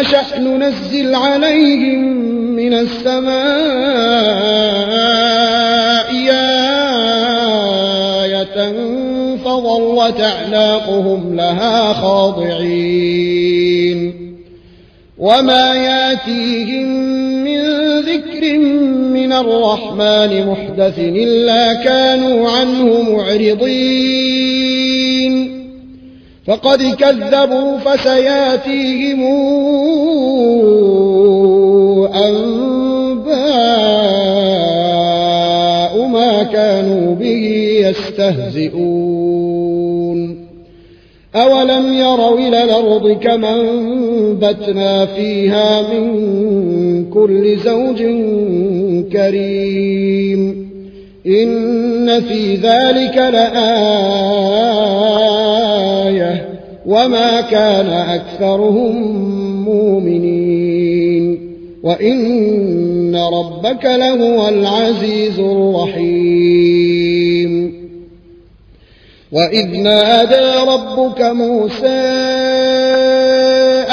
نشأ ننزل عليهم من السماء آية فظلت أعناقهم لها خاضعين. وما ياتيهم من ذكر من الرحمن محدث إلا كانوا عنه معرضين. فقد كذبوا فسياتيهم أنباء ما كانوا به يستهزئون. أولم يروا إلى الأرض كما انبتنا فيها من كل زوج كريم. إن في ذلك لآية وما كان أكثرهم مؤمنين وإن ربك لهو العزيز الرحيم وإذ نادى ربك موسى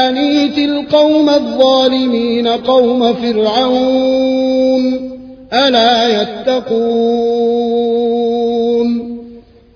أنيت القوم الظالمين قوم فرعون ألا يتقون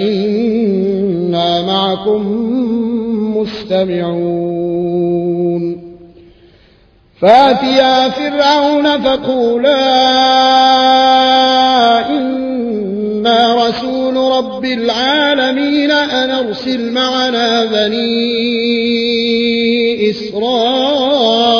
إنا معكم مستمعون فاتيا فرعون فقولا إنا رسول رب العالمين أن أرسل معنا بني إسرائيل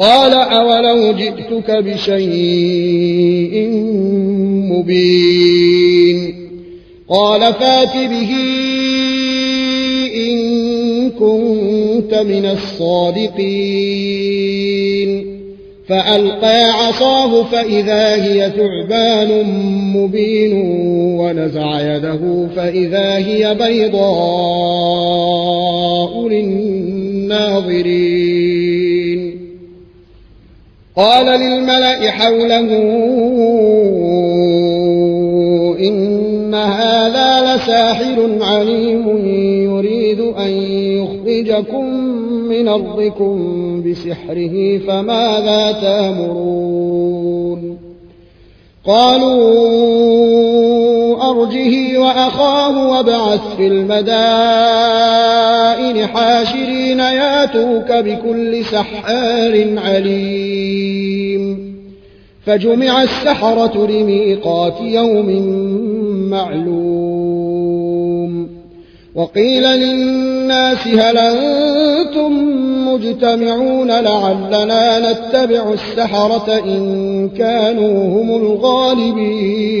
قال أولو جئتك بشيء مبين قال فات به إن كنت من الصادقين فألقى عصاه فإذا هي ثعبان مبين ونزع يده فإذا هي بيضاء للناظرين قال للملأ حوله إن هذا لساحر عليم يريد أن يخرجكم من أرضكم بسحره فماذا تأمرون؟ قالوا أرجه وأخاه وابعث في المدائن حاشرين ياتوك بكل سحار عليم. فجمع السحرة لميقات يوم معلوم. وقيل للناس هل أنتم مجتمعون لعلنا نتبع السحرة إن كانوا هم الغالبين.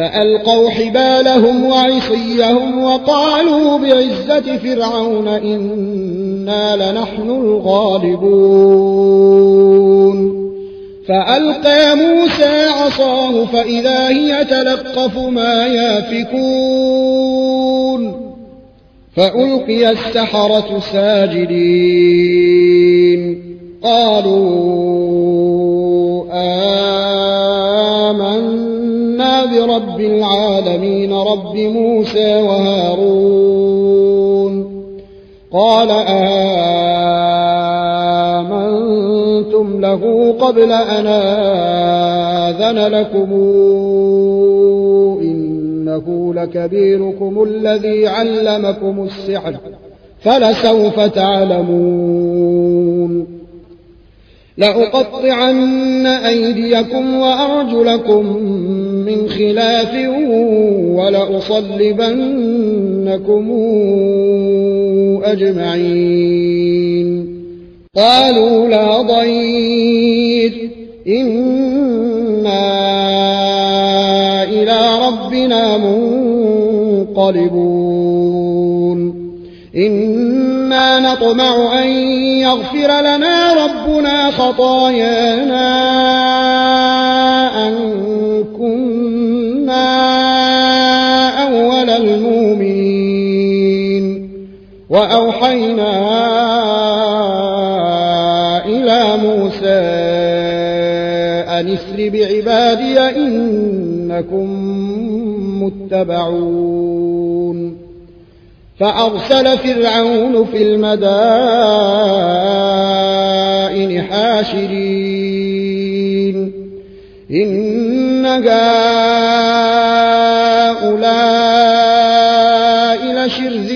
فألقوا حبالهم وعصيهم وقالوا بعزة فرعون إنا لنحن الغالبون. فألقى موسى عصاه فإذا هي تلقف ما يافكون. فألقي السحرة ساجدين. قالوا آمنا برب العالمين رب موسى وهارون قال آمنتم له قبل أن آذن لكم إنه لكبيركم الذي علمكم السحر فلسوف تعلمون لأقطعن أيديكم وأرجلكم من خلاف ولأصلبنكم أجمعين. قالوا لا ضير. إنا إلى ربنا منقلبون. إنا نطمع أن يغفر لنا ربنا خطايانا أن وأوحينا إلى موسى أن اسر بعبادي إنكم متبعون. فأرسل فرعون في المدائن حاشرين. إن هؤلاء لشرذمة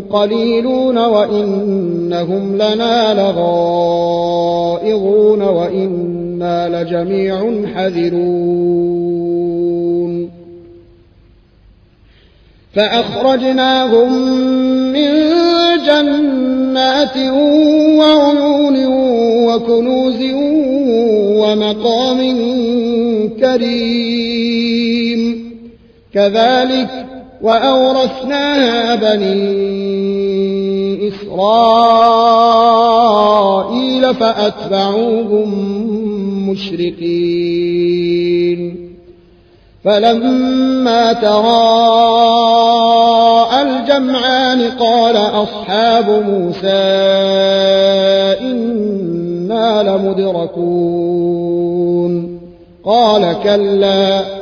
قليلون وإنهم لنا لغائظون وإنا لجميع حذرون. فأخرجناهم من جنات وعيون وكنوز ومقام كريم. كذلك وأورثناها بني إسرائيل فأتبعوهم مشرقين. فلما تراءى الجمعان قال أصحاب موسى إنا لمدركون. قال كلا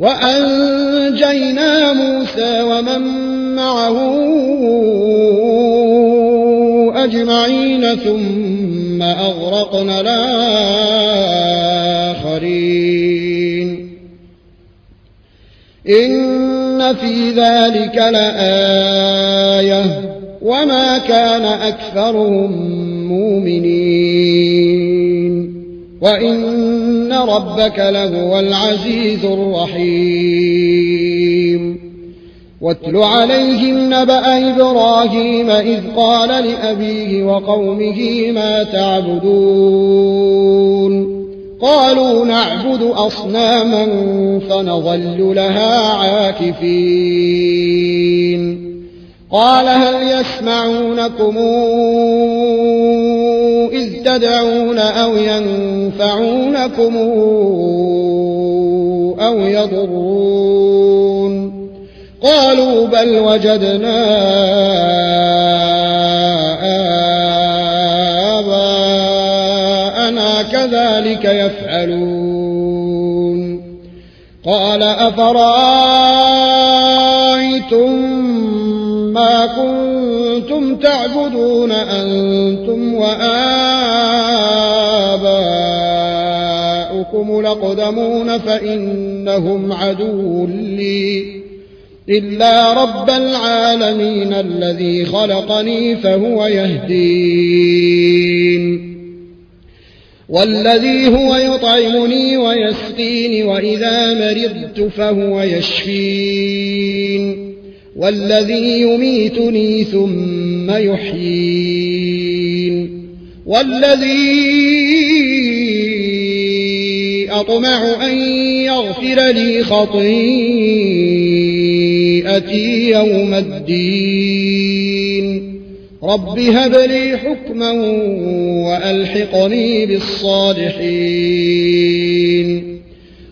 وأنجينا موسى ومن معه أجمعين ثم أغرقنا الآخرين. إن في ذلك لآية وما كان أكثرهم مؤمنين. وإن ربك لهو العزيز الرحيم. واتل عليهم نبأ إبراهيم إذ قال لأبيه وقومه ما تعبدون. قالوا نعبد أصناما فنظل لها عاكفين. قال هل يسمعونكم إذ تدعون أو ينفعونكم أو يضرون؟ قالوا بل وجدنا آباءنا كذلك يفعلون. قال أفرأيتم كنتم تعبدون أنتم وآباؤكم لقدمون فإنهم عدو لي إلا رب العالمين الذي خلقني فهو يهدين والذي هو يطعمني ويسقيني وإذا مرضت فهو يشفين والذي يميتني ثم يحيين والذي أطمع أن يغفر لي خطيئتي يوم الدين رب هب لي حكما وألحقني بالصالحين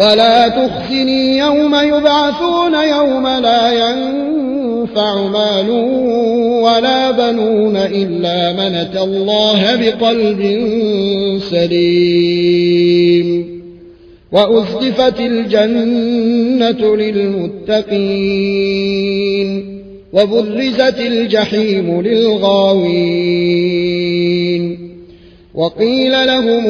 ولا تخزني يوم يبعثون يوم لا ينفع مال ولا بنون إلا من أتى الله بقلب سليم وأزلفت الجنة للمتقين وبرزت الجحيم للغاوين وقيل لهم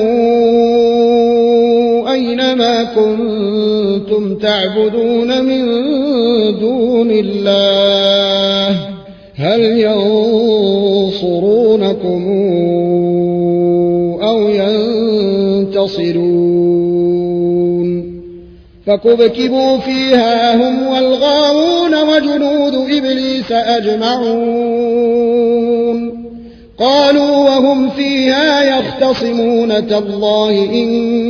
أين ما كنتم تعبدون من دون الله؟ هل ينصرونكم أو ينتصرون؟ فكبكبوا فيها هم والغاوون وجنود إبليس أجمعون. قالوا وهم فيها يختصمون تالله إن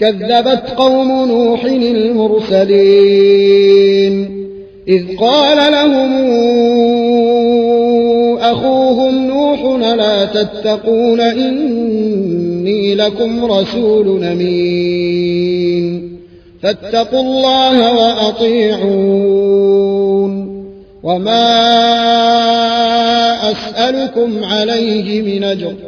كذبت قوم نوح المرسلين. إذ قال لهم أخوهم نوح لا تتقون إني لكم رسول أمين. فاتقوا الله وأطيعون. وما أسألكم عليه من أجر.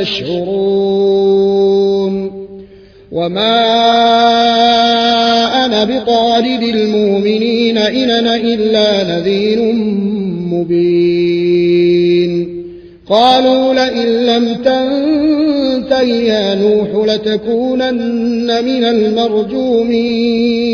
تشعرون. وما أنا بطارد المؤمنين إن أنا إلا نذير مبين. قالوا لئن لم تنته يا نوح لتكونن من المرجومين.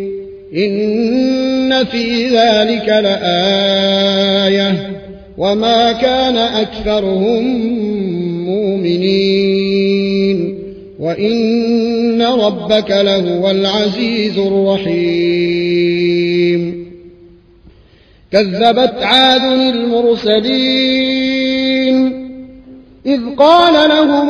إن في ذلك لآية وما كان أكثرهم مؤمنين وإن ربك لهو العزيز الرحيم. كذبت عاد المرسلين إذ قال لهم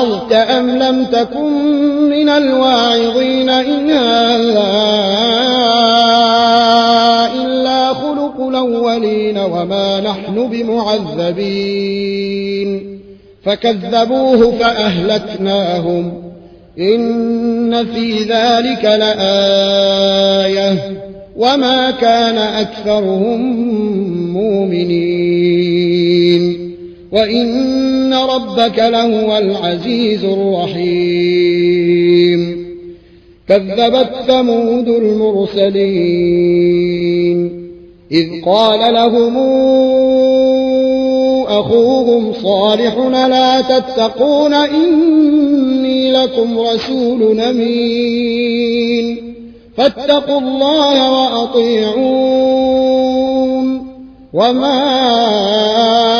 أوعظت أم لم تكن من الواعظين إن هذا إلا خلق الأولين وما نحن بمعذبين. فكذبوه فأهلكناهم. إن في ذلك لآية. وما كان أكثرهم مؤمنين. وإن ربك لهو العزيز الرحيم كذبت ثمود المرسلين إذ قال لهم أخوهم صالح لا تتقون إني لكم رسول أمين فاتقوا الله وأطيعون وما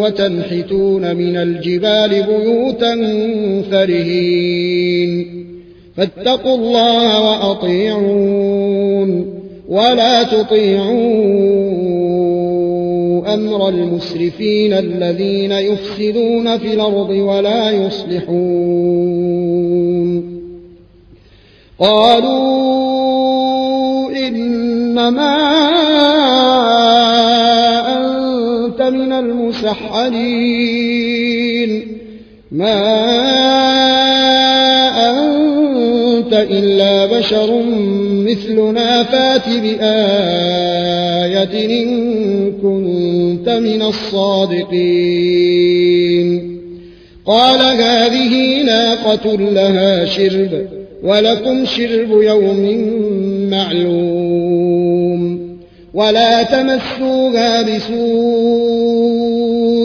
وتنحتون من الجبال بيوتا فرهين. فاتقوا الله وأطيعون. ولا تطيعوا أمر المسرفين الذين يفسدون في الأرض ولا يصلحون. قالوا إنما من المسحرين ما أنت إلا بشر مثلنا فات بآية إن كنت من الصادقين. قال هذه ناقة لها شرب ولكم شرب يوم معلوم. ولا تمسوها بسوء.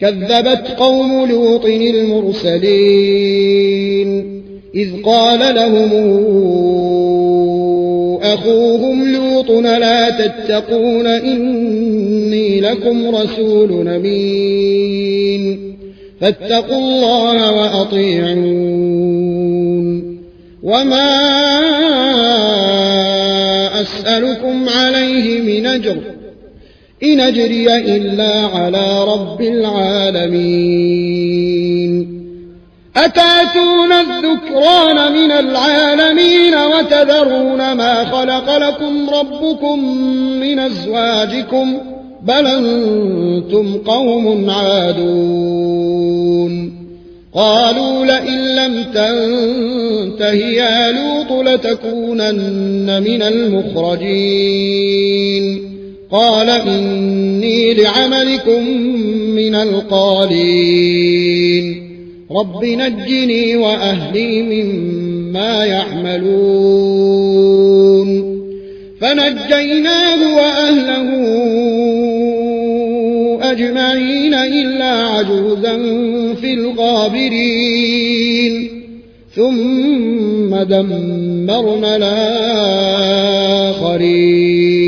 كذبت قوم لوط المرسلين إذ قال لهم أخوهم لوط لا تتقون إني لكم رسول نبين فاتقوا الله وأطيعون وما أسألكم عليه من أجر إن أجري إلا على رب العالمين. أتأتون الذكران من العالمين وتذرون ما خلق لكم ربكم من أزواجكم بل أنتم قوم عادون. قالوا لئن لم تنته يا لوط لتكونن من المخرجين. قال إني لعملكم من القالين. رب نجني وأهلي مما يعملون. فنجيناه وأهله أجمعين إلا عجوزا في الغابرين. ثم دمرنا الآخرين.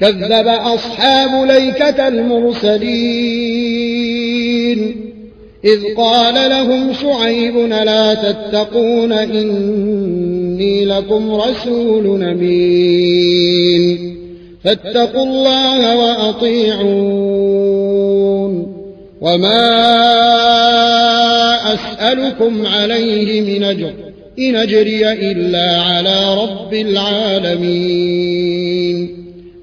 كذب أصحاب ليكة المرسلين. إذ قال لهم شعيب لا تتقون؟ إني لكم رسول نبين فاتقوا الله وأطيعون. وما أسألكم عليه من أجر إن أجري إلا على رب العالمين.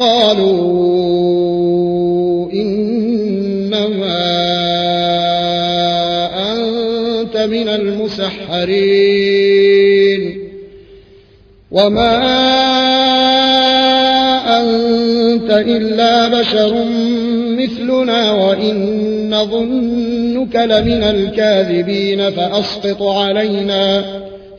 قالوا إنما أنت من المسحرين وما أنت إلا بشر مثلنا وإن نظنك لمن الكاذبين فأسقط علينا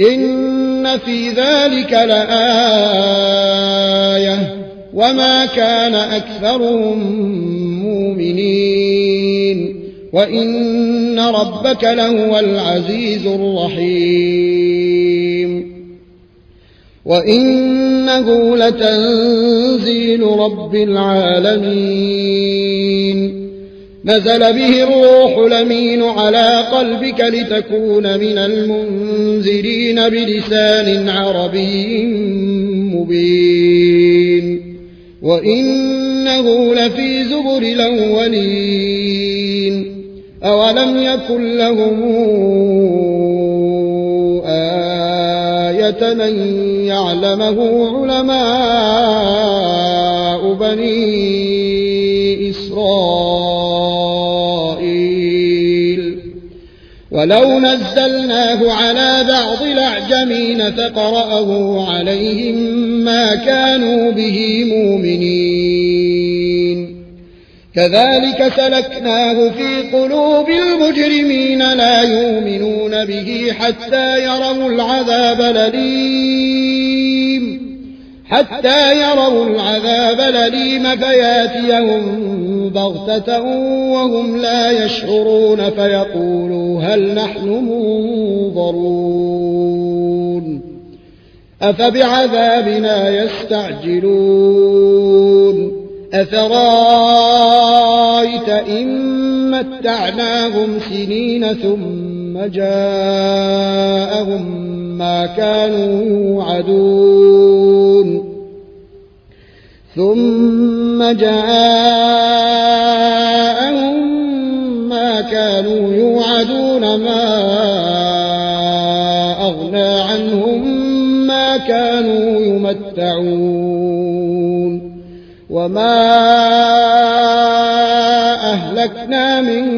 إن في ذلك لآية وما كان أكثرهم مؤمنين وإن ربك لهو العزيز الرحيم وإنه لتنزيل رب العالمين نزل به الروح لمين على قلبك لتكون من المنذرين بلسان عربي مبين. وإنه لفي زبر الأولين. أولم يكن لهم آية من يعلمه علماء بني ولو نزلناه على بعض الأعجمين فقرأه عليهم ما كانوا به مؤمنين. كذلك سلكناه في قلوب المجرمين لا يؤمنون به حتى يروا العذاب الأليم حتى يروا العذاب الأليم فياتيهم بغتة وهم لا يشعرون فيقولوا هل نحن منظرون أفبعذابنا يستعجلون أفرأيت إن متعناهم سنين ثم جاءهم ما كانوا يوعدون. ثم جاءهم ما كانوا يوعدون ما أغنى عنهم ما كانوا يمتعون. وما أهلكنا من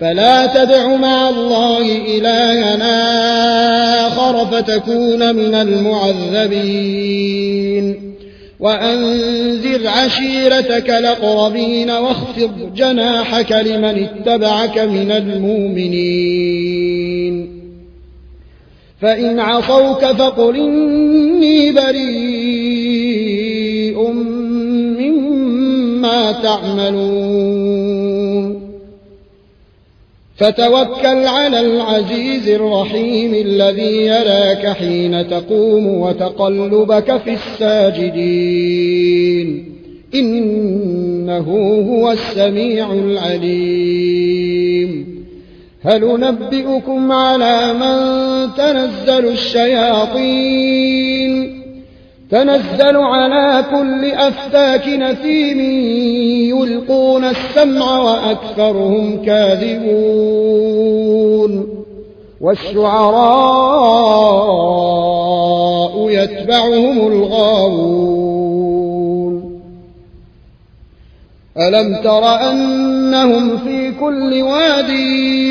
فلا تدع مع الله إلهنا آخر فتكون من المعذبين. وأنذر عشيرتك الأقربين واخفض جناحك لمن اتبعك من المؤمنين. فإن عصوك فقل إني بريء مما تعملون. فتوكل على العزيز الرحيم الذي يراك حين تقوم وتقلبك في الساجدين. إنه هو السميع العليم. هل ننبئكم على من تنزل الشياطين؟ تنزل على كل أفاك نثيم يلقون السمع وأكثرهم كاذبون والشعراء يتبعهم الغاوون ألم تر أنهم في كل واد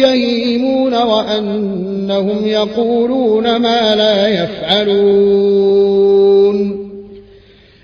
يهيمون وأنهم يقولون ما لا يفعلون